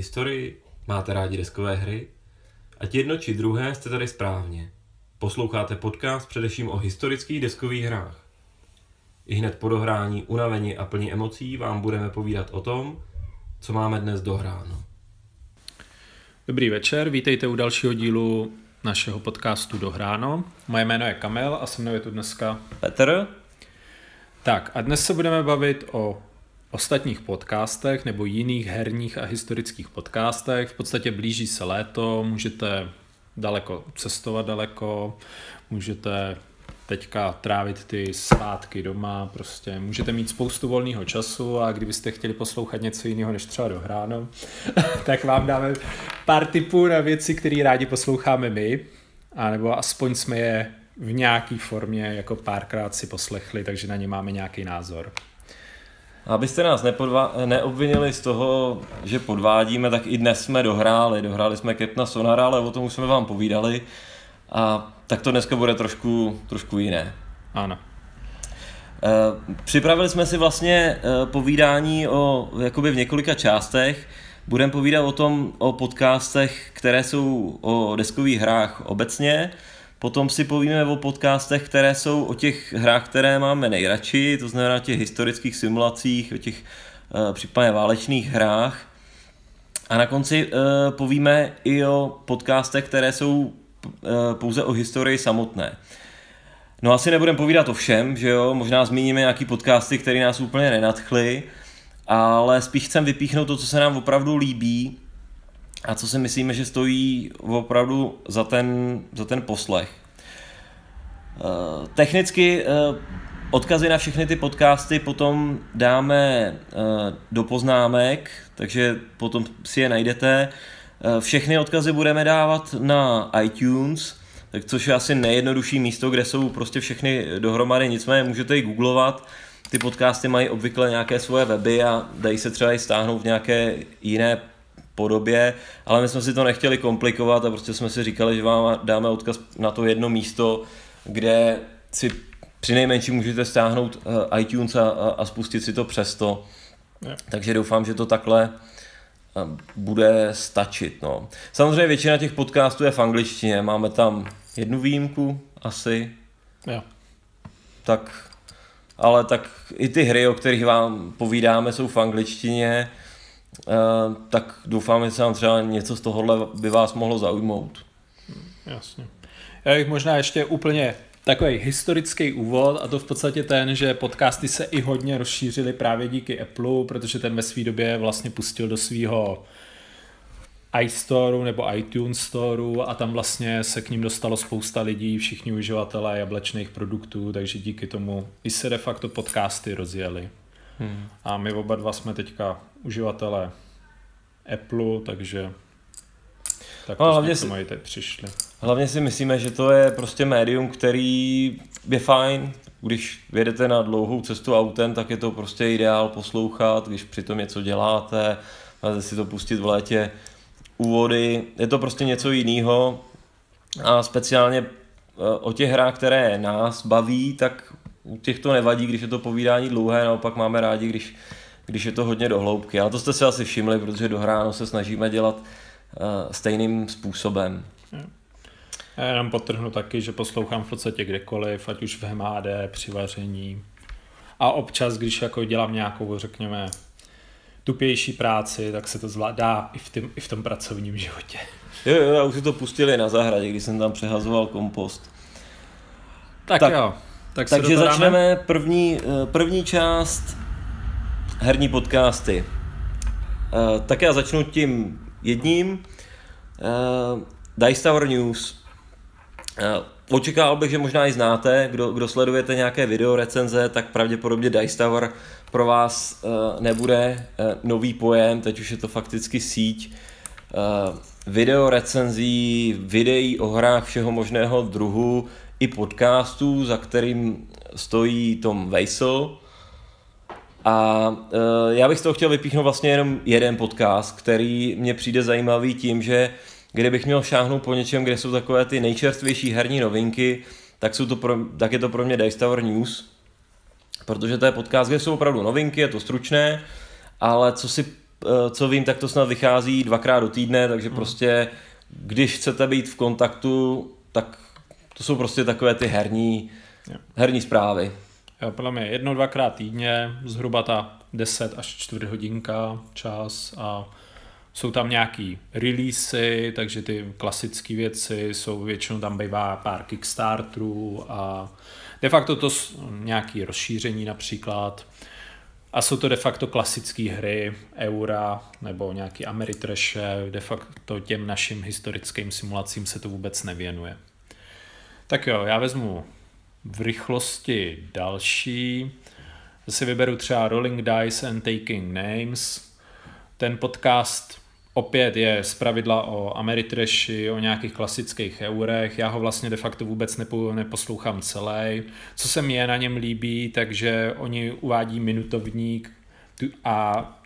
Máte rádi historii? Máte rádi deskové hry? Ať jedno či druhé jste tady správně. Posloucháte podcast především o historických deskových hrách. I hned po dohrání, unavení a plní emocí vám budeme povídat o tom, co máme dnes dohráno. Dobrý večer, vítejte u dalšího dílu našeho podcastu Dohráno. Moje jméno je Kamil a se mnou je tu dneska Petr. Tak a dnes se budeme bavit o ostatních podcastech nebo jiných herních a historických podcastech. V podstatě blíží se léto, můžete daleko cestovat daleko, můžete teďka trávit ty svátky doma, prostě můžete mít spoustu volného času a kdybyste chtěli poslouchat něco jiného než třeba dohráno, tak vám dáme pár tipů na věci, které rádi posloucháme my, anebo aspoň jsme je v nějaké formě jako párkrát si poslechli, takže na ně máme nějaký názor. Abyste nás nepodva- neobvinili z toho, že podvádíme, tak i dnes jsme dohráli. Dohráli jsme Kepna Sonara, ale o tom už jsme vám povídali. A tak to dneska bude trošku, trošku jiné. Ano. Eh, připravili jsme si vlastně eh, povídání o, jakoby v několika částech. Budeme povídat o tom, o podcastech, které jsou o deskových hrách obecně, Potom si povíme o podcastech, které jsou o těch hrách, které máme nejradši, to znamená těch historických simulacích, o těch uh, případně válečných hrách. A na konci uh, povíme i o podcastech, které jsou uh, pouze o historii samotné. No asi nebudeme povídat o všem, že jo, možná zmíníme nějaký podcasty, které nás úplně nenadchly, ale spíš chcem vypíchnout to, co se nám opravdu líbí a co si myslíme, že stojí opravdu za ten, za ten poslech. Eh, technicky eh, odkazy na všechny ty podcasty potom dáme eh, do poznámek, takže potom si je najdete. Všechny odkazy budeme dávat na iTunes, tak což je asi nejjednodušší místo, kde jsou prostě všechny dohromady, nicméně můžete i googlovat. Ty podcasty mají obvykle nějaké svoje weby a dají se třeba i stáhnout v nějaké jiné podobě, ale my jsme si to nechtěli komplikovat a prostě jsme si říkali, že vám dáme odkaz na to jedno místo, kde si při nejmenší můžete stáhnout uh, iTunes a, a spustit si to přesto. Yeah. Takže doufám, že to takhle uh, bude stačit. No. Samozřejmě většina těch podcastů je v angličtině, máme tam jednu výjimku asi. Yeah. Tak, ale tak i ty hry, o kterých vám povídáme, jsou v angličtině, tak doufám, že se vám třeba něco z tohohle by vás mohlo zaujmout. Jasně. Já bych možná ještě úplně takový historický úvod a to v podstatě ten, že podcasty se i hodně rozšířily právě díky Apple, protože ten ve své době vlastně pustil do svého iStore nebo iTunes Store a tam vlastně se k ním dostalo spousta lidí, všichni uživatelé jablečných produktů, takže díky tomu i se de facto podcasty rozjeli. Hmm. A my oba dva jsme teďka uživatelé Apple, takže tak to no, hlavně jsme si, teď přišli. Hlavně si myslíme, že to je prostě médium, který je fajn, když jedete na dlouhou cestu autem, tak je to prostě ideál poslouchat, když přitom něco děláte, máte si to pustit v létě úvody, je to prostě něco jiného a speciálně eh, o těch hrách, které nás baví, tak u těch to nevadí, když je to povídání dlouhé, naopak máme rádi, když, když je to hodně dohloubky. Ale to jste si asi všimli, protože do hráno se snažíme dělat uh, stejným způsobem. Já jenom potrhnu taky, že poslouchám v podstatě kdekoliv, ať už v MHD, při vaření. A občas, když jako dělám nějakou, řekněme, tupější práci, tak se to zvládá i v, tým, i v tom pracovním životě. Jo, jo, já už si to pustili na zahradě, když jsem tam přehazoval kompost. Tak, tak jo. Tak takže začneme první, eh, první část herní podcasty. Eh, tak já začnu tím jedním. Uh, Dice Tower News. Očekával bych, že možná i znáte, kdo, kdo sledujete nějaké video recenze, tak pravděpodobně Dice Tower pro vás nebude nový pojem, teď už je to fakticky síť video recenzí, videí o hrách všeho možného druhu, i podcastů, za kterým stojí Tom Weissel, a uh, já bych z toho chtěl vypíchnout vlastně jenom jeden podcast, který mě přijde zajímavý tím, že kdybych měl šáhnout po něčem, kde jsou takové ty nejčerstvější herní novinky, tak, jsou to pro, tak je to pro mě Dice Tower News, protože to je podcast, kde jsou opravdu novinky, je to stručné, ale co si eh, co vím, tak to snad vychází dvakrát do týdne, takže hmm. prostě když chcete být v kontaktu, tak to jsou prostě takové ty herní, herní zprávy. Jo, podle mě jedno, dvakrát týdně, zhruba ta 10 až čtvrt hodinka čas a jsou tam nějaký releasy, takže ty klasické věci jsou většinou tam bývá pár Kickstarterů a de facto to nějaký rozšíření například. A jsou to de facto klasické hry, Eura nebo nějaký Ameritrashe, de facto těm našim historickým simulacím se to vůbec nevěnuje. Tak jo, já vezmu v rychlosti další. Zase vyberu třeba Rolling Dice and Taking Names. Ten podcast opět je z pravidla o Ameritrashi, o nějakých klasických eurech. Já ho vlastně de facto vůbec nepo, neposlouchám celý. Co se mě na něm líbí, takže oni uvádí minutovník a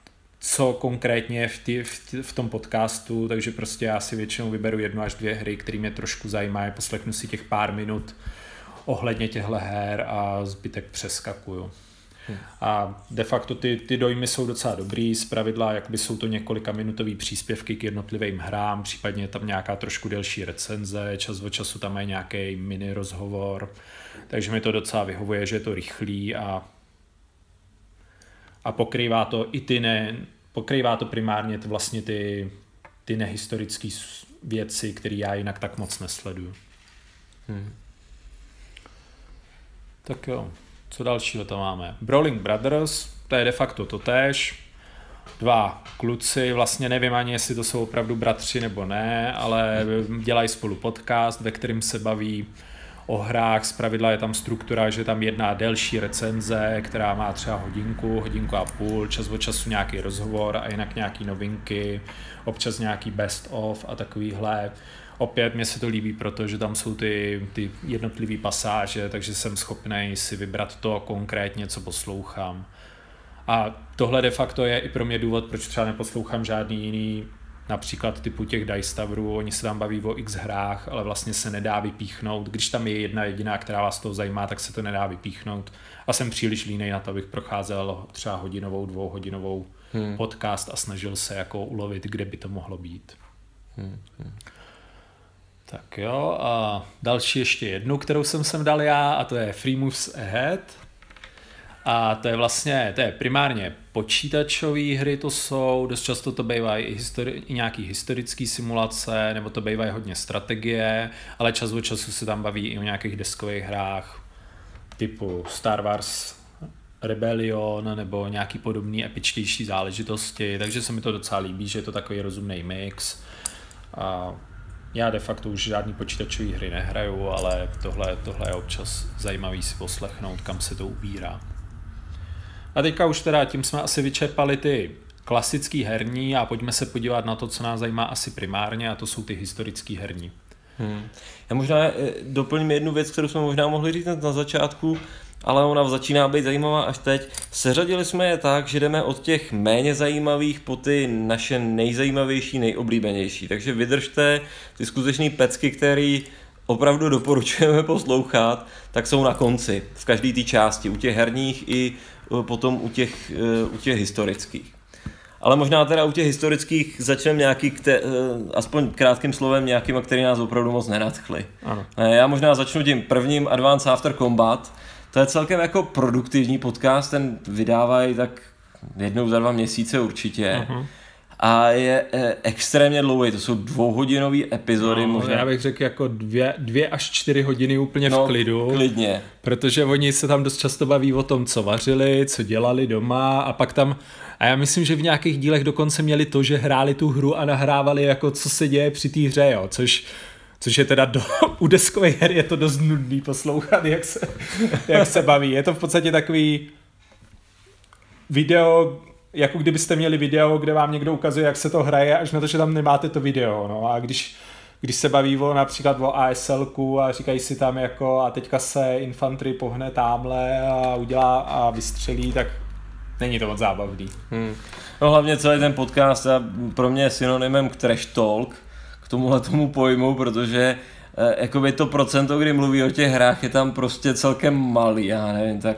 co konkrétně v, tý, v, tý, v tom podcastu, takže prostě já si většinou vyberu jednu až dvě hry, které mě trošku zajímají, poslechnu si těch pár minut ohledně těchto her a zbytek přeskakuju. Hmm. A de facto ty, ty dojmy jsou docela dobrý, z pravidla jakoby jsou to několika minutový příspěvky k jednotlivým hrám, případně je tam nějaká trošku delší recenze, čas od času tam je nějaký mini rozhovor, takže mi to docela vyhovuje, že je to rychlý a, a pokrývá to i ty ne, pokrývá to primárně ty vlastně ty, ty nehistorické věci, které já jinak tak moc nesleduju. Hmm. Tak jo. Co dalšího tam máme? Brawling Brothers, to je de facto totéž. Dva kluci, vlastně nevím ani, jestli to jsou opravdu bratři nebo ne, ale dělají spolu podcast, ve kterým se baví o hrách. Zpravidla je tam struktura, že tam jedná delší recenze, která má třeba hodinku, hodinku a půl, čas od času nějaký rozhovor a jinak nějaký novinky, občas nějaký best of a takovýhle. Opět mě se to líbí, protože tam jsou ty, ty jednotlivé pasáže, takže jsem schopný si vybrat to konkrétně, co poslouchám. A tohle de facto je i pro mě důvod, proč třeba neposlouchám žádný jiný například typu těch dice towerů, oni se tam baví o x hrách, ale vlastně se nedá vypíchnout. Když tam je jedna jediná, která vás toho zajímá, tak se to nedá vypíchnout. A jsem příliš línej na to, abych procházel třeba hodinovou, dvouhodinovou hmm. podcast a snažil se jako ulovit, kde by to mohlo být. Hmm. Hmm. Tak jo, a další ještě jednu, kterou jsem sem dal já, a to je Free Moves Ahead. A to je vlastně, to je primárně počítačové hry to jsou, dost často to bývají i, histori- i nějaký historický simulace, nebo to bývají hodně strategie, ale čas od času se tam baví i o nějakých deskových hrách typu Star Wars Rebellion nebo nějaký podobný epičtější záležitosti, takže se mi to docela líbí, že je to takový rozumný mix. A já de facto už žádný počítačové hry nehraju, ale tohle, tohle je občas zajímavý si poslechnout, kam se to ubírá. A teďka už teda tím jsme asi vyčerpali ty klasický herní a pojďme se podívat na to, co nás zajímá asi primárně a to jsou ty historický herní. Hmm. Já možná eh, doplním jednu věc, kterou jsme možná mohli říct na začátku, ale ona začíná být zajímavá až teď. Seřadili jsme je tak, že jdeme od těch méně zajímavých po ty naše nejzajímavější, nejoblíbenější. Takže vydržte ty skutečné pecky, které opravdu doporučujeme poslouchat, tak jsou na konci, v každé té části, u těch herních i potom u těch, eh, u těch historických. Ale možná teda u těch historických začneme nějaký, kte, eh, aspoň krátkým slovem, nějakým, který nás opravdu moc nenadchli. Ano. Já možná začnu tím prvním Advanced After Combat, to je celkem jako produktivní podcast, ten vydávají tak jednou za dva měsíce určitě. Uh-huh. A je e, extrémně dlouhý, to jsou dvouhodinové epizody. No, možná. Já bych řekl jako dvě, dvě až čtyři hodiny úplně no, v klidu. klidně. Protože oni se tam dost často baví o tom, co vařili, co dělali doma a pak tam, a já myslím, že v nějakých dílech dokonce měli to, že hráli tu hru a nahrávali jako co se děje při té hře, jo, což Což je teda do, u deskových her je to dost nudný poslouchat, jak se, jak se baví. Je to v podstatě takový video, jako kdybyste měli video, kde vám někdo ukazuje, jak se to hraje, až na to, že tam nemáte to video. No. A když, když se baví o, například o ASL a říkají si tam jako a teďka se infantry pohne tamhle a udělá a vystřelí, tak není to moc zábavný. Hmm. No hlavně celý ten podcast a pro mě je synonymem k trash talk, k tomuhle tomu pojmu, protože eh, jakoby to procento, kdy mluví o těch hrách, je tam prostě celkem malý, já nevím, tak.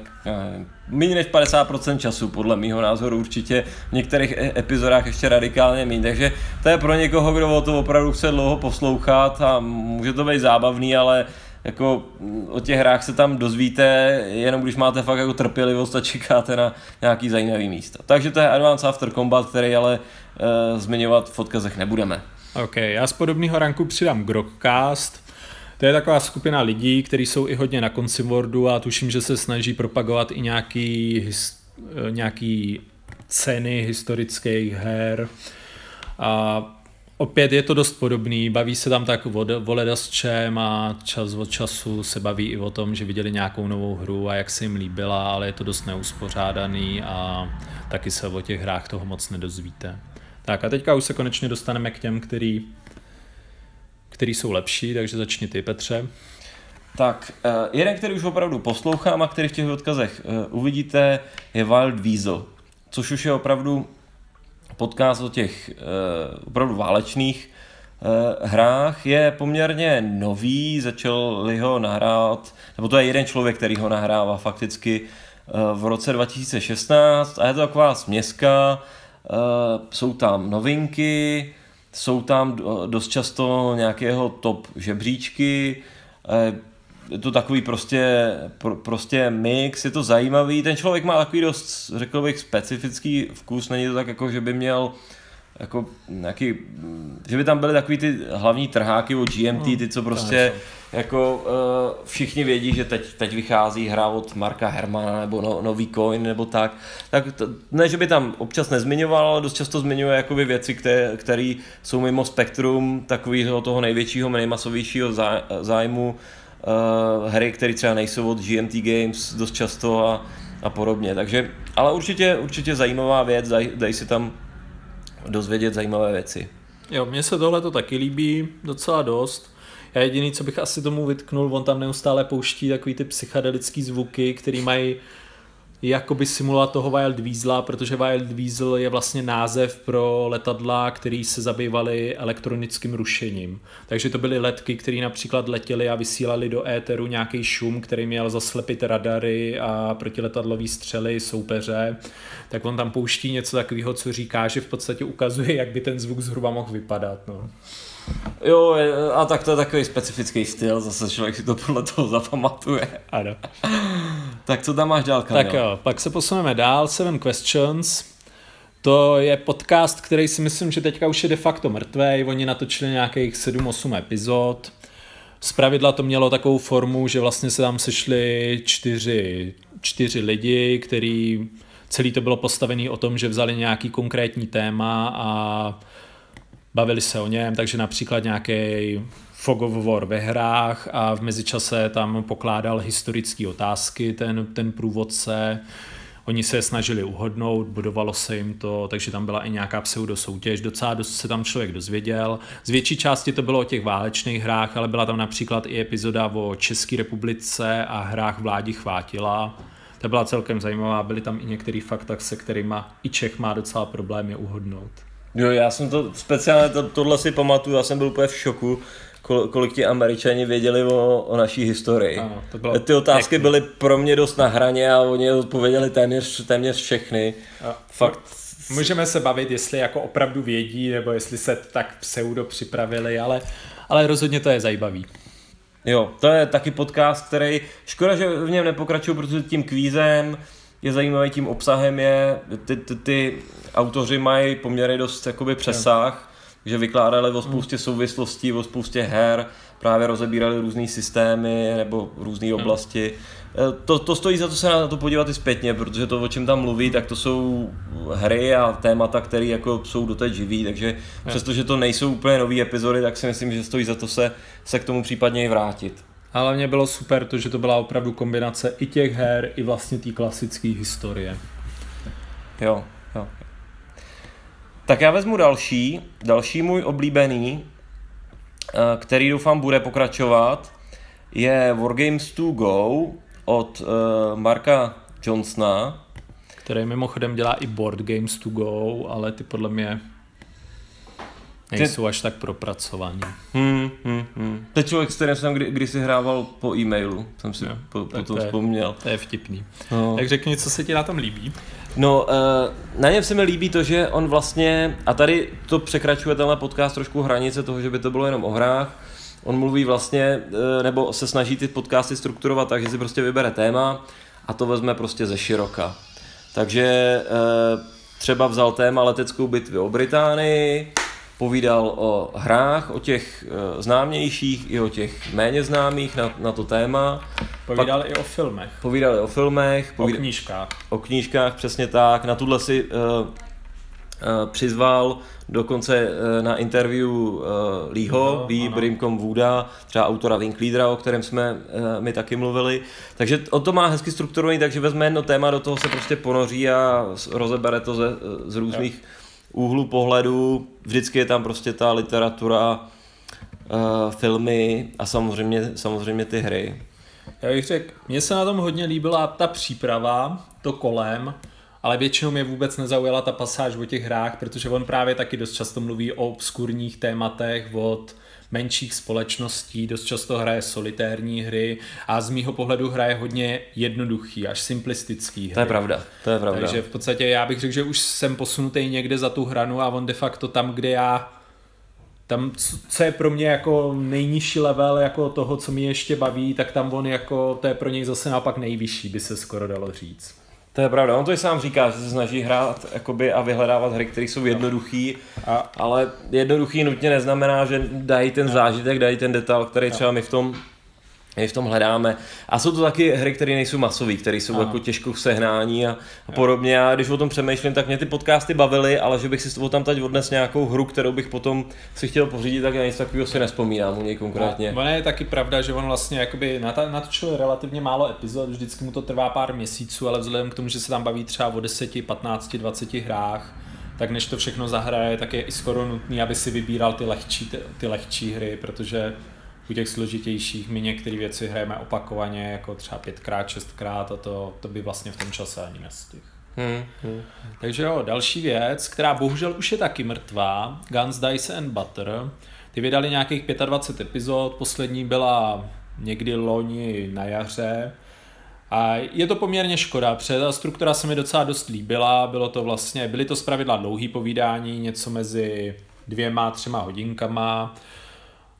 Méně než 50% času, podle mýho názoru určitě, v některých e- epizodách ještě radikálně méně, takže to je pro někoho, kdo o to opravdu chce dlouho poslouchat a může to být zábavný, ale jako o těch hrách se tam dozvíte, jenom když máte fakt jako trpělivost a čekáte na nějaký zajímavý místo. Takže to je Advanced After Combat, který ale uh, zmiňovat v odkazech nebudeme. OK, já z podobného ranku přidám Grogcast. To je taková skupina lidí, kteří jsou i hodně na konci Wordu a tuším, že se snaží propagovat i nějaký, eh, nějaký ceny historických her. A opět je to dost podobný, baví se tam tak voleda s čem a čas od času se baví i o tom, že viděli nějakou novou hru a jak se jim líbila, ale je to dost neuspořádaný a taky se o těch hrách toho moc nedozvíte. Tak a teďka už se konečně dostaneme k těm, který, který jsou lepší, takže začni ty, Petře. Tak, uh, jeden, který už opravdu poslouchám a který v těch odkazech uh, uvidíte, je Wild Weasel, což už je opravdu podcast o těch uh, opravdu válečných hrách. Je poměrně nový, začal ho nahrát, nebo to je jeden člověk, který ho nahrává fakticky v roce 2016 a je to taková směska Eh, jsou tam novinky, jsou tam dost často nějakého top žebříčky, eh, je to takový prostě, pro, prostě mix, je to zajímavý, ten člověk má takový dost, řekl bych, specifický vkus, není to tak jako, že by měl uh, jako nějaký, že by tam byly takový ty hlavní trháky od GMT, hmm, ty, co prostě jako uh, všichni vědí, že teď, teď vychází hra od Marka Hermana nebo no, nový coin nebo tak. Tak to, ne, že by tam občas nezmiňoval, ale dost často zmiňuje jakoby věci, které, které jsou mimo spektrum takového toho největšího, nejmasovějšího zájmu uh, hry, které třeba nejsou od GMT Games dost často a, a podobně. Takže, ale určitě, určitě zajímavá věc, daj, daj si tam dozvědět zajímavé věci. Jo, mně se tohle to taky líbí docela dost. Já jediný, co bych asi tomu vytknul, on tam neustále pouští takový ty psychedelický zvuky, který mají jakoby simulovat toho Wild Weasela, protože Wild Weasel je vlastně název pro letadla, který se zabývaly elektronickým rušením. Takže to byly letky, které například letěly a vysílali do éteru nějaký šum, který měl zaslepit radary a protiletadlový střely soupeře. Tak on tam pouští něco takového, co říká, že v podstatě ukazuje, jak by ten zvuk zhruba mohl vypadat. No. Jo, a tak to je takový specifický styl, zase člověk si to podle toho zapamatuje. Ano. tak co tam máš dál, Kamil? Tak jo, pak se posuneme dál, Seven Questions. To je podcast, který si myslím, že teďka už je de facto mrtvý. Oni natočili nějakých 7-8 epizod. Z pravidla to mělo takovou formu, že vlastně se tam sešli čtyři, čtyři lidi, který celý to bylo postavený o tom, že vzali nějaký konkrétní téma a bavili se o něm, takže například nějaký Fog of War ve hrách a v mezičase tam pokládal historické otázky ten, ten průvodce. Oni se snažili uhodnout, budovalo se jim to, takže tam byla i nějaká pseudo soutěž, docela dost se tam člověk dozvěděl. Z větší části to bylo o těch válečných hrách, ale byla tam například i epizoda o České republice a hrách vládi chvátila. Ta byla celkem zajímavá, byly tam i některé fakta, se kterými i Čech má docela problém je uhodnout. Jo, já jsem to speciálně, to, tohle si pamatuju, já jsem byl úplně v šoku, kol, kolik ti američani věděli o, o naší historii. Ano, to bylo Ty otázky pěkný. byly pro mě dost na hraně a oni odpověděli téměř, téměř všechny. A Fakt. Můžeme se bavit, jestli jako opravdu vědí, nebo jestli se tak pseudo připravili, ale, ale rozhodně to je zajímavý. Jo, to je taky podcast, který, škoda, že v něm nepokračuju, protože tím kvízem je zajímavý, tím obsahem je, ty, ty, ty autoři mají poměrně dost jakoby přesah, že vykládali o spoustě souvislostí, o spoustě her, právě rozebírali různé systémy nebo různé oblasti. E, to, to stojí za to se na to podívat i zpětně, protože to, o čem tam mluví, tak to jsou hry a témata, které jako jsou doteď živý, takže přestože to nejsou úplně nové epizody, tak si myslím, že stojí za to se, se k tomu případně i vrátit. A hlavně bylo super to, že to byla opravdu kombinace i těch her, i vlastně té klasické historie. Jo, jo. Tak já vezmu další, další můj oblíbený, eh, který doufám bude pokračovat, je Wargames to Go od uh, Marka Johnsona. Který mimochodem dělá i Board Games to Go, ale ty podle mě nejsou až tak propracovaní. Hmm, hmm, hmm. Je člověk, s kterým jsem kdy, když si hrával po e-mailu, jsem si no, po, po tom to je, vzpomněl. To je vtipný. No. Tak řekni, co se ti na tom líbí? No, eh, na něm se mi líbí to, že on vlastně, a tady to překračuje tenhle podcast trošku hranice toho, že by to bylo jenom o hrách, on mluví vlastně, eh, nebo se snaží ty podcasty strukturovat tak, že si prostě vybere téma a to vezme prostě ze široka. Takže eh, třeba vzal téma leteckou bitvy o Británii, povídal o hrách, o těch uh, známějších i o těch méně známých na, na to téma. Povídal Pak, i o filmech. Povídal i o filmech. Povídal, o knížkách. O knížkách, přesně tak. Na tuhle si uh, uh, přizval dokonce uh, na interview uh, Leeho, no, Lee Brimcom Wooda, třeba autora Winkleadera, o kterém jsme uh, my taky mluvili. Takže on to má hezky strukturovaný, takže vezme jedno téma, do toho se prostě ponoří a rozebere to ze, z různých jo úhlu pohledu, vždycky je tam prostě ta literatura, uh, filmy a samozřejmě, samozřejmě ty hry. Já bych řekl, mně se na tom hodně líbila ta příprava, to kolem, ale většinou mě vůbec nezaujala ta pasáž o těch hrách, protože on právě taky dost často mluví o obskurních tématech od menších společností, dost často hraje solitérní hry a z mýho pohledu hraje hodně jednoduchý, až simplistický hry. To je pravda, to je pravda. Takže v podstatě já bych řekl, že už jsem posunutý někde za tu hranu a on de facto tam, kde já tam, co je pro mě jako nejnižší level jako toho, co mě ještě baví, tak tam on jako, to je pro něj zase naopak nejvyšší, by se skoro dalo říct. To je pravda, on to i sám říká, že se snaží hrát jakoby, a vyhledávat hry, které jsou jednoduchý, a, ale jednoduchý nutně neznamená, že dají ten zážitek, dají ten detail, který třeba my v tom my v tom hledáme. A jsou to taky hry, které nejsou masové, které jsou Aha. jako těžko k sehnání a, a podobně. A když o tom přemýšlím, tak mě ty podcasty bavily, ale že bych si tam teď odnes nějakou hru, kterou bych potom si chtěl pořídit, tak já nic takového si nespomínám u něj konkrétně. No, ono je taky pravda, že on vlastně jakoby natočil relativně málo epizod, vždycky mu to trvá pár měsíců, ale vzhledem k tomu, že se tam baví třeba o 10, 15, 20 hrách, tak než to všechno zahraje, tak je i skoro nutný, aby si vybíral ty lehčí, ty, ty lehčí hry, protože u těch složitějších my některé věci hrajeme opakovaně, jako třeba pětkrát, šestkrát a to, to by vlastně v tom čase ani nestihl. Hmm, hmm. Takže jo, další věc, která bohužel už je taky mrtvá, Guns, Dice and Butter. Ty vydali nějakých 25 epizod, poslední byla někdy loni na jaře. A je to poměrně škoda, protože ta struktura se mi docela dost líbila, bylo to vlastně, byly to zpravidla dlouhý povídání, něco mezi dvěma, třema hodinkama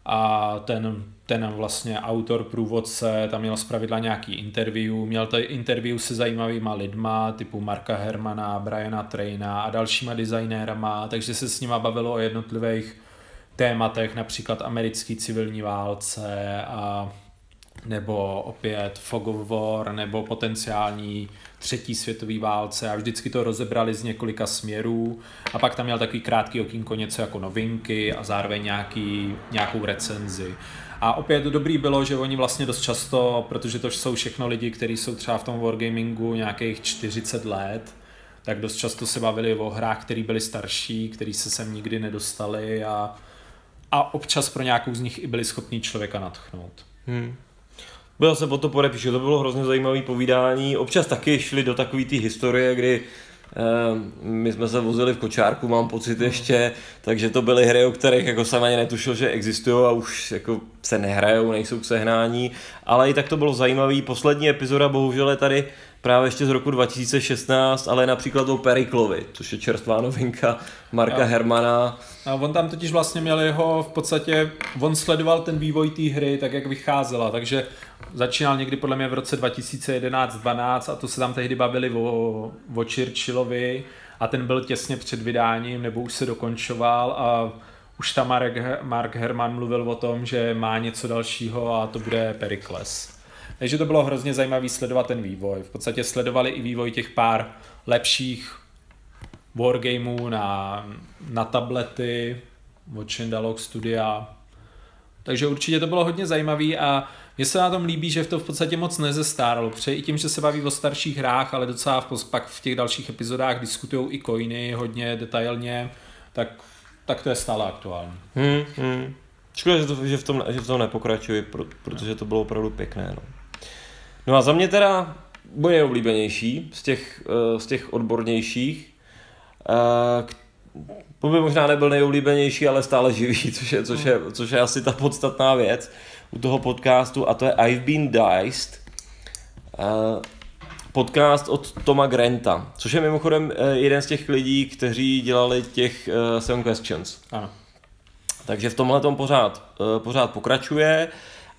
a ten, ten vlastně autor, průvodce, tam měl zpravidla nějaký interview, měl to interview se zajímavýma lidma, typu Marka Hermana, Briana Traina a dalšíma designérama, takže se s nima bavilo o jednotlivých tématech, například americký civilní válce a nebo opět Fog of War, nebo potenciální třetí světové válce a vždycky to rozebrali z několika směrů a pak tam měl takový krátký okýnko něco jako novinky a zároveň nějaký, nějakou recenzi. A opět dobrý bylo, že oni vlastně dost často, protože to jsou všechno lidi, kteří jsou třeba v tom wargamingu nějakých 40 let, tak dost často se bavili o hrách, které byly starší, které se sem nikdy nedostali a, a občas pro nějakou z nich i byli schopní člověka natchnout. Hmm. Byl se po to podepíšu, to bylo hrozně zajímavé povídání. Občas taky šli do takové té historie, kdy Uh, my jsme se vozili v kočárku, mám pocit ještě, takže to byly hry, o kterých jako jsem ani netušil, že existují a už jako se nehrajou, nejsou k sehnání, ale i tak to bylo zajímavé. Poslední epizoda bohužel je tady právě ještě z roku 2016, ale například o Periklovi, což je čerstvá novinka Marka jo. Hermana. A on tam totiž vlastně měl jeho v podstatě, on sledoval ten vývoj té hry tak, jak vycházela, takže začínal někdy podle mě v roce 2011-12 a to se tam tehdy bavili o, o Churchillovi a ten byl těsně před vydáním nebo už se dokončoval a už tam Mark, Mark Herman mluvil o tom, že má něco dalšího a to bude Perikles. Takže to bylo hrozně zajímavé sledovat ten vývoj. V podstatě sledovali i vývoj těch pár lepších wargameů na, na tablety od Shindalog Studia. Takže určitě to bylo hodně zajímavé a mně se na tom líbí, že v to v podstatě moc nezestárlo, protože i tím, že se baví o starších hrách, ale docela v, pak v těch dalších epizodách diskutují i coiny hodně detailně, tak, tak to je stále aktuální. Hmm, hmm. Škoda, že, to, že, v tom, že v tom nepokračuji, protože to bylo opravdu pěkné. No. No a za mě teda bude oblíbenější z těch, eh, z těch odbornějších. Eh, On by možná nebyl nejoblíbenější, ale stále živý, což je, což je, což je asi ta podstatná věc u toho podcastu a to je I've Been Diced. Uh, podcast od Toma Granta, což je mimochodem eh, jeden z těch lidí, kteří dělali těch uh, Seven Questions. Ano. Takže v tomhle tom pořád, pořád pokračuje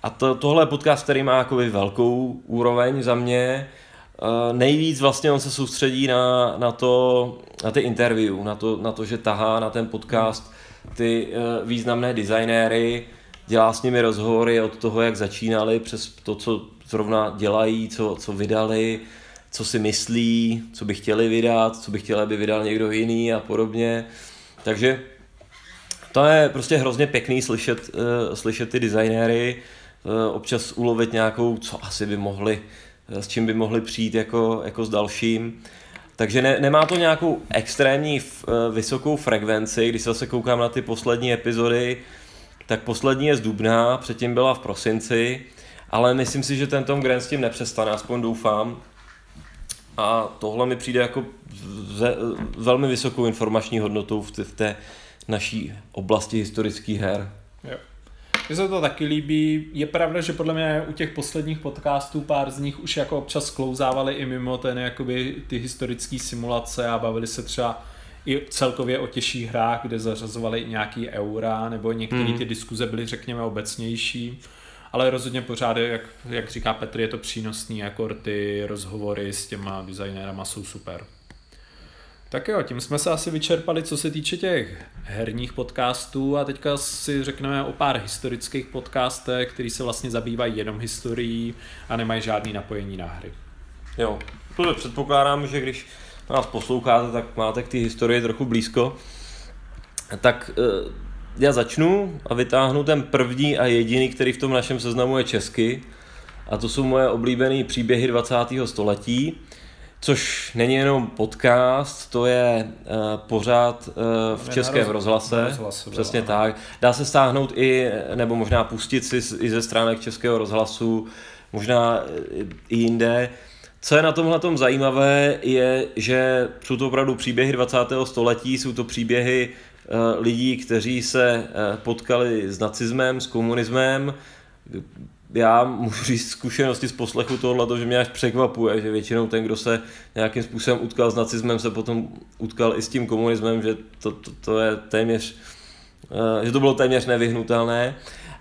a to, tohle je podcast, který má jakoby velkou úroveň za mě. Uh, nejvíc vlastně on se soustředí na, na, to, na ty interview, na to, na to, že tahá na ten podcast ty uh, významné designéry, dělá s nimi rozhovory od toho, jak začínali, přes to, co zrovna dělají, co, co vydali, co si myslí, co by chtěli vydat, co by chtěli, aby vydal někdo jiný a podobně. Takže to je prostě hrozně pěkný slyšet, uh, slyšet ty designéry, uh, občas ulovit nějakou, co asi by mohli, s čím by mohli přijít jako, jako s dalším. Takže ne, nemá to nějakou extrémní f, uh, vysokou frekvenci, když se zase koukám na ty poslední epizody, tak poslední je z Dubna, předtím byla v prosinci, ale myslím si, že ten Tom Grant s tím nepřestane, aspoň doufám. A tohle mi přijde jako ze, velmi vysokou informační hodnotou v, v té naší oblasti historických her. Jo. Mně se to taky líbí. Je pravda, že podle mě u těch posledních podcastů pár z nich už jako občas sklouzávali i mimo ten jakoby ty historické simulace a bavili se třeba i celkově o těžších hrách, kde zařazovali nějaký eura, nebo některé ty diskuze byly, řekněme, obecnější. Ale rozhodně pořád, jak, jak říká Petr, je to přínosný, jako ty rozhovory s těma designérama jsou super. Tak jo, tím jsme se asi vyčerpali, co se týče těch herních podcastů a teďka si řekneme o pár historických podcastech, který se vlastně zabývají jenom historií a nemají žádný napojení na hry. Jo, protože předpokládám, že když nás posloucháte, tak máte k té historii trochu blízko. Tak eh, já začnu a vytáhnu ten první a jediný, který v tom našem seznamu je česky. A to jsou moje oblíbené příběhy 20. století, což není jenom podcast, to je uh, pořád uh, v Je českém roz- rozhlase. rozhlase, Přesně ano. tak. Dá se stáhnout i, nebo možná pustit si z- i ze stránek českého rozhlasu, možná eh, i jinde. Co je na tomhle zajímavé, je, že jsou to opravdu příběhy 20. století, jsou to příběhy lidí, kteří se potkali s nacismem, s komunismem. Já můžu říct zkušenosti z poslechu tohle, že mě až překvapuje, že většinou ten, kdo se nějakým způsobem utkal s nacismem, se potom utkal i s tím komunismem, že to, to, to je téměř, eh, že to bylo téměř nevyhnutelné.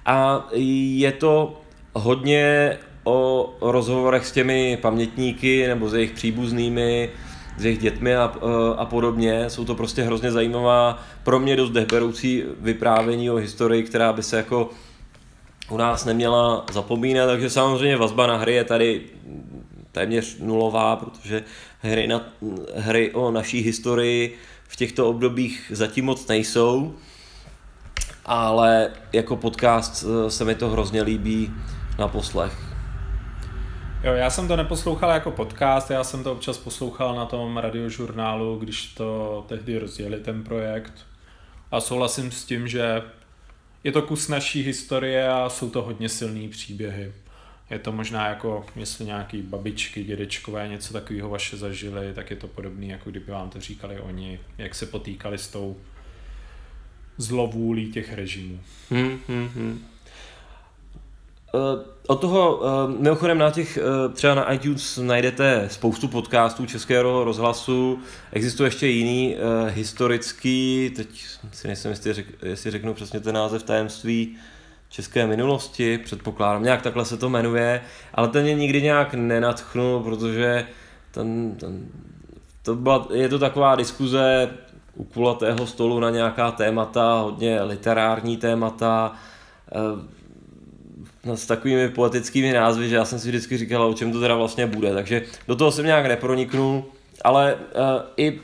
A je to hodně o rozhovorech s těmi pamětníky nebo s jejich příbuznými, s jejich dětmi a, a podobně. Jsou to prostě hrozně zajímavá, pro mě dost dechberoucí vyprávění o historii, která by se jako u nás neměla zapomínat, takže samozřejmě vazba na hry je tady téměř nulová, protože hry, na, hry o naší historii v těchto obdobích zatím moc nejsou, ale jako podcast eh, se mi to hrozně líbí na poslech. Jo, já jsem to neposlouchal jako podcast, já jsem to občas poslouchal na tom radiožurnálu, když to tehdy rozjeli ten projekt. A souhlasím s tím, že je to kus naší historie a jsou to hodně silný příběhy. Je to možná jako, jestli nějaký babičky, dědečkové něco takového vaše zažili, tak je to podobné, jako kdyby vám to říkali oni, jak se potýkali s tou zlovůlí těch režimů. Hmm, hmm, hmm. Uh, od toho, uh, mimochodem na těch, uh, třeba na iTunes najdete spoustu podcastů Českého rozhlasu, existuje ještě jiný historický, teď si nejsem řek, jestli řeknu přesně ten název tajemství české minulosti, předpokládám, nějak takhle se to jmenuje, ale ten mě nikdy nějak nenatchnul, protože ten, ten, to byla, je to taková diskuze u kulatého stolu na nějaká témata, hodně literární témata, s takovými poetickými názvy, že já jsem si vždycky říkal, o čem to teda vlastně bude, takže do toho jsem nějak neproniknul, ale uh, i,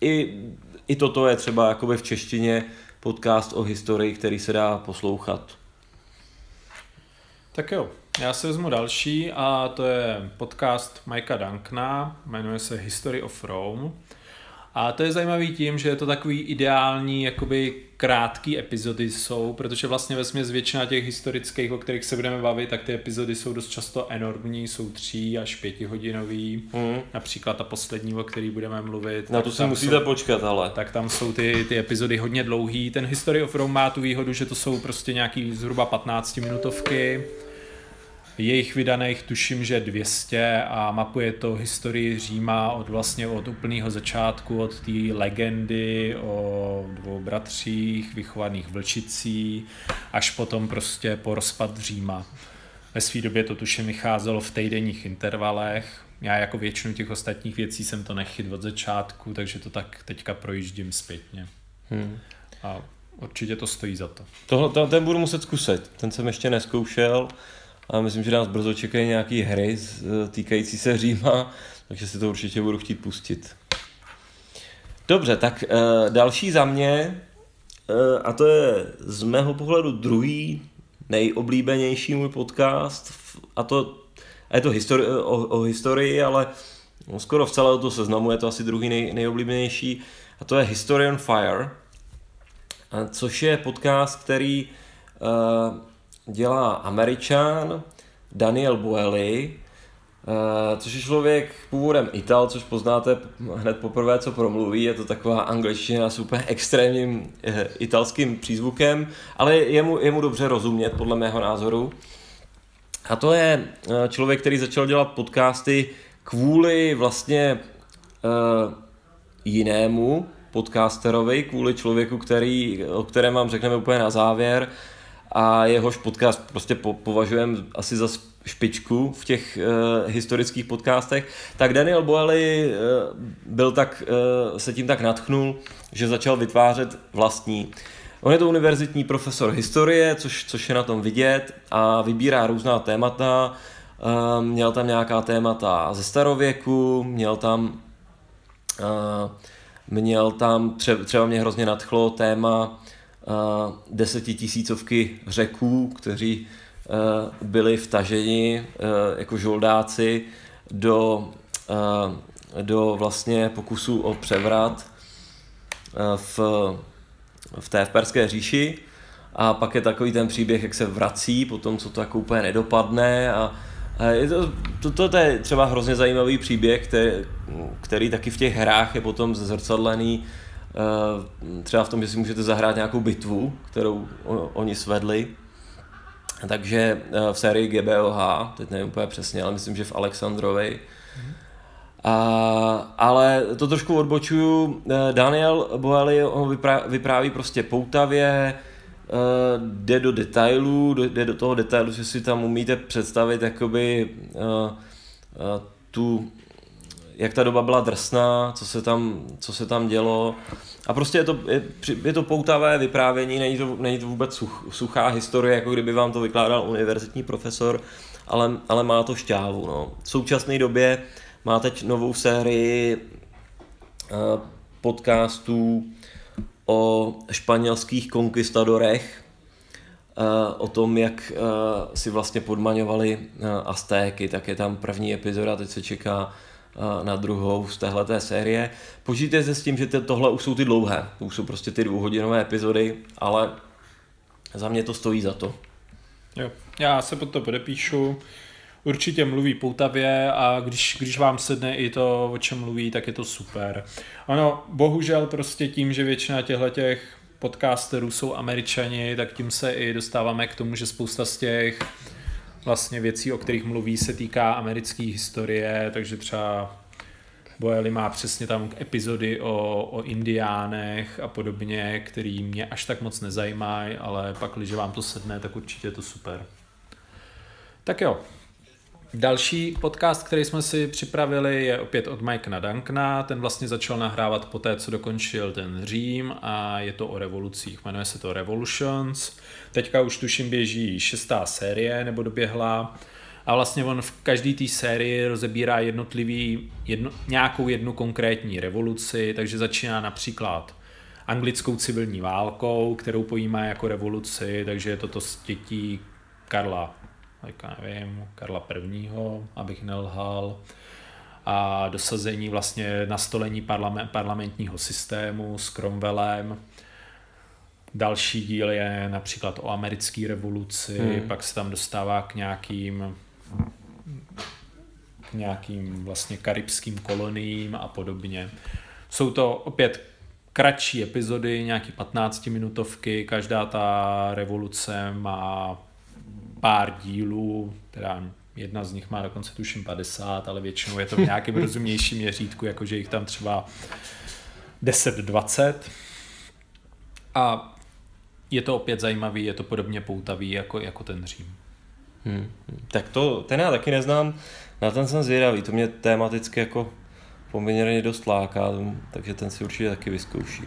i, i toto je třeba jakoby v češtině podcast o historii, který se dá poslouchat. Tak jo, já si vezmu další a to je podcast Mikea Duncana, jmenuje se History of Rome. A to je zajímavý tím, že je to takový ideální, jakoby krátký epizody jsou, protože vlastně ve směs většina těch historických, o kterých se budeme bavit, tak ty epizody jsou dost často enormní, jsou tří až pětihodinový. Mm. Například ta poslední, o který budeme mluvit. Na to si musíte jsou, počkat, ale. Tak tam jsou ty, ty epizody hodně dlouhý. Ten History of Rome má tu výhodu, že to jsou prostě nějaký zhruba 15 minutovky jejich vydaných tuším, že 200 a mapuje to historii Říma od vlastně od úplného začátku, od té legendy o dvou bratřích vychovaných vlčicí, až potom prostě po rozpad Říma. Ve své době to tuším vycházelo v týdenních intervalech. Já jako většinu těch ostatních věcí jsem to nechyt od začátku, takže to tak teďka projíždím zpětně. Hmm. A určitě to stojí za to. Tohle, ten budu muset zkusit, ten jsem ještě neskoušel a myslím, že nás brzo čekají nějaké hry eh, týkající se Říma, takže si to určitě budu chtít pustit. Dobře, tak uh, další za mě, uh, a to je z mého pohledu druhý nejoblíbenější můj podcast, a to a je to histori- o, o historii, ale no, skoro v celého to seznamu je to asi druhý nej, nejoblíbenější, a to je History on Fire, což je podcast, který uh, dělá Američan Daniel Bueli, eh, což je člověk původem Ital, což poznáte hned poprvé, co promluví, je to taková angličtina s úplně extrémním eh, italským přízvukem, ale je mu, je mu dobře rozumět, podle mého názoru. A to je eh, člověk, který začal dělat podcasty kvůli vlastně uh, jinému podcasterovi, kvůli člověku, který, o kterém vám řekneme úplně na závěr, a jehož podcast prostě po, považujeme asi za špičku v těch uh, historických podcastech, tak Daniel Boeli uh, byl tak, uh, se tím tak natchnul, že začal vytvářet vlastní. On je to univerzitní profesor historie, což, což je na tom vidět a vybírá různá témata. Uh, měl tam nějaká témata ze starověku, měl tam uh, měl tam, třeba, třeba mě hrozně nadchlo téma desetitisícovky řeků, kteří byli vtaženi jako žoldáci do, do vlastně pokusu o převrat v, v té v Perské říši. A pak je takový ten příběh, jak se vrací, potom co to jako úplně nedopadne a, je to, to, to, to je třeba hrozně zajímavý příběh, který, který taky v těch hrách je potom zrcadlený Eh, třeba v tom, že si můžete zahrát nějakou bitvu, kterou oni svedli. Takže eh, v sérii GBOH, teď nevím úplně přesně, ale myslím, že v Alexandrovi. A, ale to trošku odbočuju. Eh, Daniel Boeli on vypráví prostě poutavě, jde do detailů, jde do toho detailu, že si tam umíte představit jakoby tu jak ta doba byla drsná, co se tam, co se tam dělo. A prostě je to, je, je to poutavé vyprávění, není to, není to vůbec such, suchá historie, jako kdyby vám to vykládal univerzitní profesor, ale, ale má to šťávu. No. V současné době má teď novou sérii uh, podcastů o španělských konkistadorech, uh, o tom, jak uh, si vlastně podmaňovali Aztéky, tak je tam první epizoda, teď se čeká na druhou z téhle série. Počítejte se s tím, že tohle už jsou ty dlouhé, už jsou prostě ty dvouhodinové epizody, ale za mě to stojí za to. Jo, já se pod to podepíšu. Určitě mluví poutavě a když, když vám sedne i to, o čem mluví, tak je to super. Ano, bohužel prostě tím, že většina těchto těch podcasterů jsou američani, tak tím se i dostáváme k tomu, že spousta z těch vlastně věcí, o kterých mluví, se týká americké historie, takže třeba Boeli má přesně tam epizody o, o indiánech a podobně, který mě až tak moc nezajímají, ale pak, když vám to sedne, tak určitě je to super. Tak jo, Další podcast, který jsme si připravili, je opět od Mikea Duncana. Ten vlastně začal nahrávat po té, co dokončil ten Řím a je to o revolucích. Jmenuje se to Revolutions. Teďka už tuším běží šestá série nebo doběhla. A vlastně on v každé té sérii rozebírá jednotlivý, jedno, nějakou jednu konkrétní revoluci, takže začíná například anglickou civilní válkou, kterou pojímá jako revoluci, takže je to to stětí Karla teďka nevím, Karla I., abych nelhal. a dosazení vlastně nastolení parlament, parlamentního systému s Cromwellem. Další díl je například o americké revoluci, hmm. pak se tam dostává k nějakým k nějakým vlastně karibským koloniím a podobně. Jsou to opět kratší epizody, nějaký 15 minutovky, každá ta revoluce má pár dílů, teda jedna z nich má dokonce tuším 50, ale většinou je to v nějakém rozumnějším měřítku, jakože jich tam třeba 10-20. A je to opět zajímavý, je to podobně poutavý jako, jako ten Řím. Hmm. Tak to, ten já taky neznám, na ten jsem zvědavý, to mě tematicky jako poměrně dost láká, takže ten si určitě taky vyzkouší.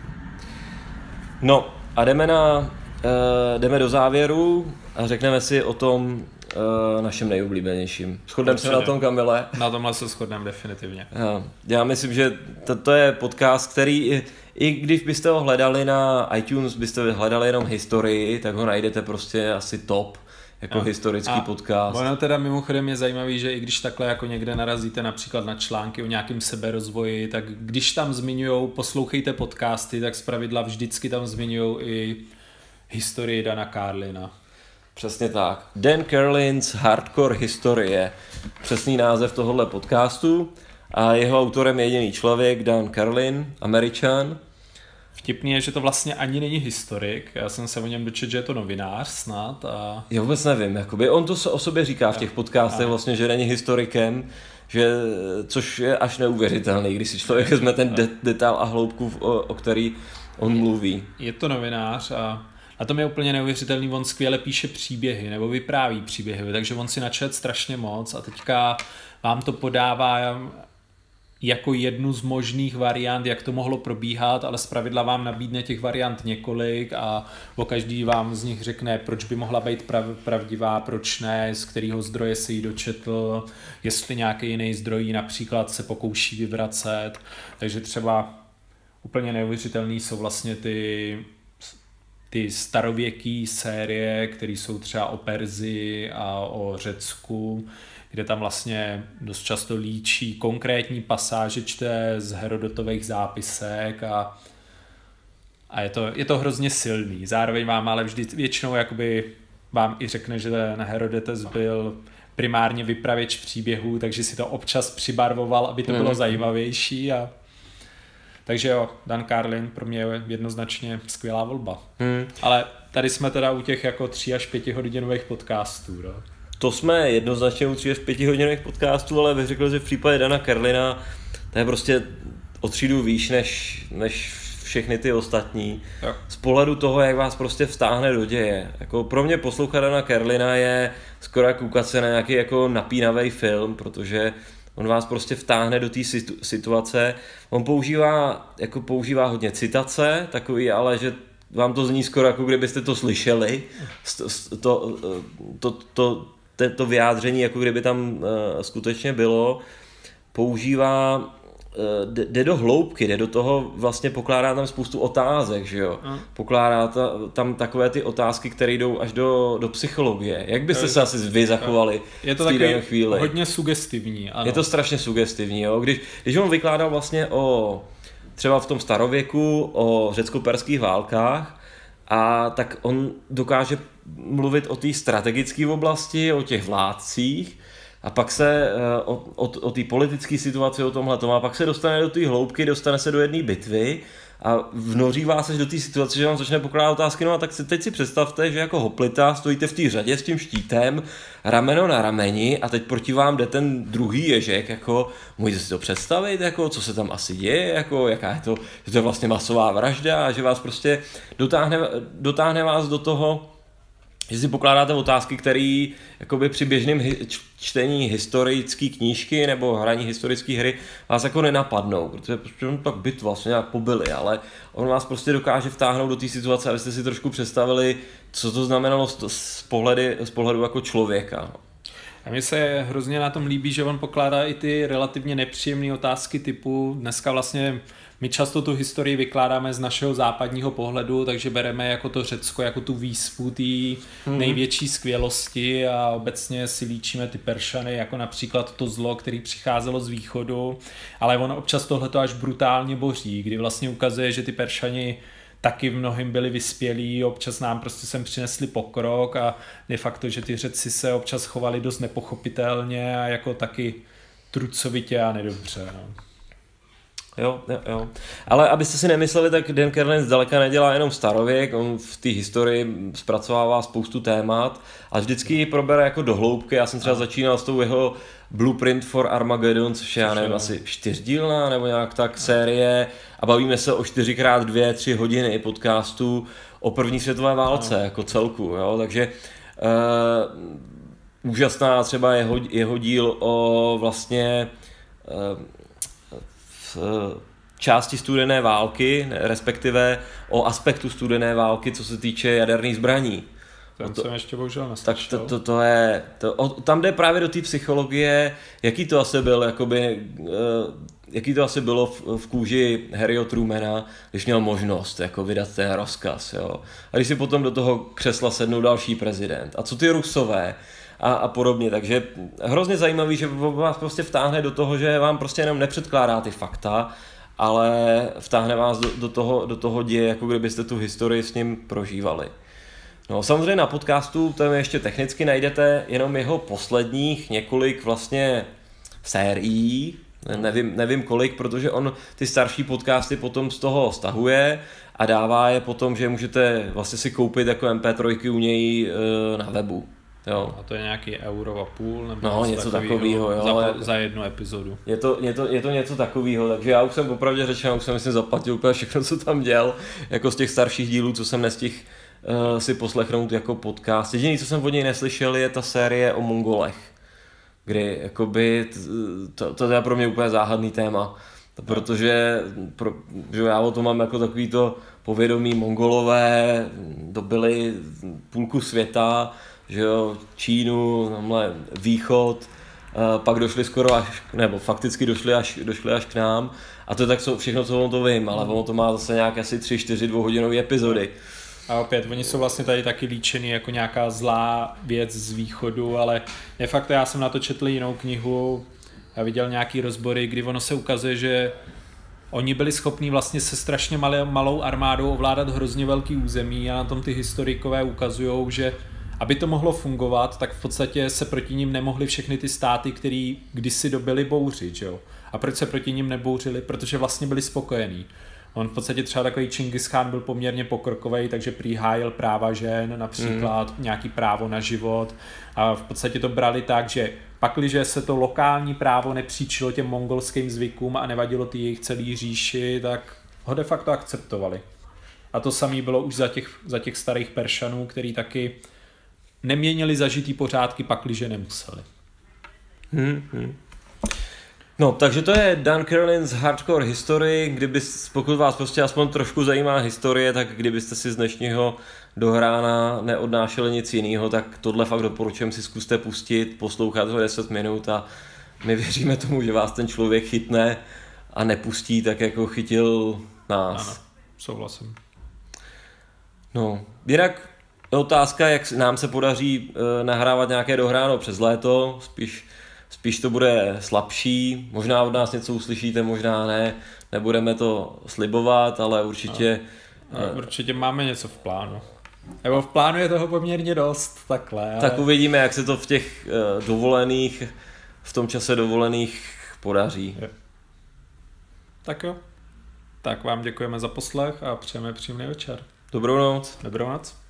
No a jdeme, na, uh, jdeme do závěru a řekneme si o tom uh, našem nejoblíbenějším. Shodneme se na tom, Kamile? Na tomhle se shodneme definitivně. Já, já myslím, že to, to je podcast, který i, i když byste ho hledali na iTunes, byste hledali jenom historii, tak ho najdete prostě asi top jako a, historický a podcast. Ono teda mimochodem je zajímavý, že i když takhle jako někde narazíte například na články o nějakém seberozvoji, tak když tam zmiňují, poslouchejte podcasty, tak zpravidla vždycky tam zmiňují i historii Dana Carlina. Přesně tak. Dan Carlins Hardcore Historie. Přesný název tohohle podcastu. A jeho autorem je jediný člověk, Dan Carlin, američan. Vtipný je, že to vlastně ani není historik. Já jsem se o něm dočet, že je to novinář snad. A... Já vůbec nevím. Jakoby on to o sobě říká v těch podcastech, vlastně, že není historikem, že, což je až neuvěřitelný, když si člověk vezme ten de- detail a hloubku, o, o který on mluví. Je to novinář a a to je úplně neuvěřitelný, on skvěle píše příběhy nebo vypráví příběhy, takže on si načet strašně moc a teďka vám to podává jako jednu z možných variant, jak to mohlo probíhat, ale zpravidla vám nabídne těch variant několik a o každý vám z nich řekne, proč by mohla být prav, pravdivá, proč ne, z kterého zdroje se jí dočetl, jestli nějaký jiný zdroj například se pokouší vyvracet. Takže třeba úplně neuvěřitelný jsou vlastně ty ty starověké série, které jsou třeba o Perzi a o Řecku, kde tam vlastně dost často líčí konkrétní pasáže, čte z Herodotových zápisek a, a je, to, je to hrozně silný. Zároveň vám ale vždy většinou jakoby vám i řekne, že ten Herodotes byl primárně vypravěč příběhů, takže si to občas přibarvoval, aby to bylo mm. zajímavější a takže jo, Dan Carlin pro mě je jednoznačně skvělá volba. Hmm. Ale tady jsme teda u těch jako 3 až 5 hodinových podcastů. No. To jsme jednoznačně u 3 až 5 hodinových podcastů, ale bych řekl, že v případě Dana Carlina to je prostě o třídu výš než, než všechny ty ostatní. Jo. Z pohledu toho, jak vás prostě vstáhne do děje. Jako pro mě poslouchat Dana Carlina je skoro koukat se na nějaký jako napínavý film, protože on vás prostě vtáhne do té situace. On používá, jako používá hodně citace, takový, ale že vám to zní skoro jako kdybyste to slyšeli, to, to, to, to, to vyjádření, jako kdyby tam eh, skutečně bylo. Používá jde do hloubky, jde do toho, vlastně pokládá tam spoustu otázek, že jo. Mm. Pokládá ta, tam takové ty otázky, které jdou až do, do psychologie. Jak byste se asi vy zachovali Je to v chvíli? hodně sugestivní, ano. Je to strašně sugestivní, jo. Když, když on vykládal vlastně o třeba v tom starověku o řecko-perských válkách, a tak on dokáže mluvit o té strategické oblasti, o těch vládcích, a pak se eh, o, o, o té politické situaci, o tomhle tom, a pak se dostane do té hloubky, dostane se do jedné bitvy a vnoří vás až do té situace, že vám začne pokládat otázky, no a tak si teď si představte, že jako hoplita stojíte v té řadě s tím štítem, rameno na rameni a teď proti vám jde ten druhý ježek, jako můžete si to představit, jako co se tam asi děje, jako jaká je to, že to je vlastně masová vražda a že vás prostě dotáhne, dotáhne vás do toho, že si pokládáte otázky, které jakoby při běžném čtení historické knížky nebo hraní historické hry vás jako nenapadnou, protože prostě on tak bitva vlastně nějak pobyli, ale on vás prostě dokáže vtáhnout do té situace, abyste si trošku představili, co to znamenalo z, z, pohledy, z pohledu jako člověka. A mně se hrozně na tom líbí, že on pokládá i ty relativně nepříjemné otázky typu dneska vlastně my často tu historii vykládáme z našeho západního pohledu, takže bereme jako to Řecko, jako tu výspu té hmm. největší skvělosti a obecně si líčíme ty Peršany jako například to zlo, který přicházelo z východu, ale on občas tohle to až brutálně boří, kdy vlastně ukazuje, že ty Peršani taky v mnohým byli vyspělí, občas nám prostě sem přinesli pokrok a de facto, že ty Řeci se občas chovali dost nepochopitelně a jako taky trucovitě a nedobře. No. Jo, jo, jo. Ale abyste si nemysleli, tak Dan Carlin zdaleka nedělá jenom starověk, on v té historii zpracovává spoustu témat a vždycky ji probere jako dohloubky. Já jsem třeba začínal s tou jeho Blueprint for Armageddon, což je, já nevím, asi čtyřdílná nebo nějak tak série a bavíme se o 4x2, 3 hodiny podcastu o první světové válce no. jako celku, jo, takže uh, úžasná třeba jeho, jeho díl o vlastně uh, v části studené války, respektive o aspektu studené války, co se týče jaderných zbraní. Ten to, jsem ještě bohužel Tak to, to, to je, to, o, tam jde právě do té psychologie, jaký to asi byl, jakoby, uh, jaký to asi bylo v, v kůži Harryho Trumana, když měl možnost jako vydat ten rozkaz. Jo. A když si potom do toho křesla sednul další prezident. A co ty Rusové? A, a podobně. Takže hrozně zajímavý, že vás prostě vtáhne do toho, že vám prostě jenom nepředkládá ty fakta, ale vtáhne vás do, do, toho, do toho děje, jako kdybyste tu historii s ním prožívali. No samozřejmě na podcastu tam ještě technicky najdete jenom jeho posledních několik vlastně sérií, nevím, nevím kolik, protože on ty starší podcasty potom z toho stahuje a dává je potom, že můžete vlastně si koupit jako MP3 u něj e, na webu. Jo. A to je nějaký euro a půl nebo no, něco takového jo, za, za, jednu epizodu. Je to, je, to, je to něco takového, takže já už jsem opravdu řečeno, už jsem myslím zaplatil úplně všechno, co tam děl, jako z těch starších dílů, co jsem nestihl uh, si poslechnout jako podcast. Jediné, co jsem od něj neslyšel, je ta série o Mongolech, kdy jakoby, to, to je pro mě úplně záhadný téma, protože pro, že já o tom mám jako takový to povědomí Mongolové dobili půlku světa, že jo, Čínu, tamhle východ, pak došli skoro až, nebo fakticky došli až, došli až k nám a to je tak co, všechno, co on to vím, ale ono to má zase nějak asi 3-4 dvouhodinové epizody. A opět, oni jsou vlastně tady taky líčený jako nějaká zlá věc z východu, ale je fakt, já jsem na to četl jinou knihu a viděl nějaký rozbory, kdy ono se ukazuje, že oni byli schopní vlastně se strašně malou armádou ovládat hrozně velký území a na tom ty historikové ukazují, že aby to mohlo fungovat, tak v podstatě se proti ním nemohly všechny ty státy, které kdysi dobili bouřit, že jo? A proč se proti ním nebouřili? Protože vlastně byli spokojení. On v podstatě třeba takový Čingis Khan byl poměrně pokrokový, takže prý hájil práva žen, například mm. nějaký právo na život a v podstatě to brali tak, že pakliže se to lokální právo nepříčilo těm mongolským zvykům a nevadilo ty jejich celý říši, tak ho de facto akceptovali. A to samé bylo už za těch, za těch starých Peršanů, který taky neměnili zažitý pořádky, pakliže nemuseli. Hmm, hmm. No, takže to je Dan Carlin's Hardcore History, kdyby, pokud vás prostě aspoň trošku zajímá historie, tak kdybyste si z dnešního dohrána neodnášeli nic jiného, tak tohle fakt doporučujem si zkuste pustit, poslouchat ho 10 minut a my věříme tomu, že vás ten člověk chytne a nepustí tak, jako chytil nás. Ano, souhlasím. No, jinak otázka, jak nám se podaří e, nahrávat nějaké dohráno přes léto, spíš, spíš to bude slabší, možná od nás něco uslyšíte, možná ne, nebudeme to slibovat, ale určitě... No, no, určitě máme něco v plánu. Nebo v plánu je toho poměrně dost, takhle. Ale... Tak uvidíme, jak se to v těch e, dovolených, v tom čase dovolených podaří. Je. Tak jo. Tak vám děkujeme za poslech a přejeme příjemný večer. Dobrou noc. Dobrou noc.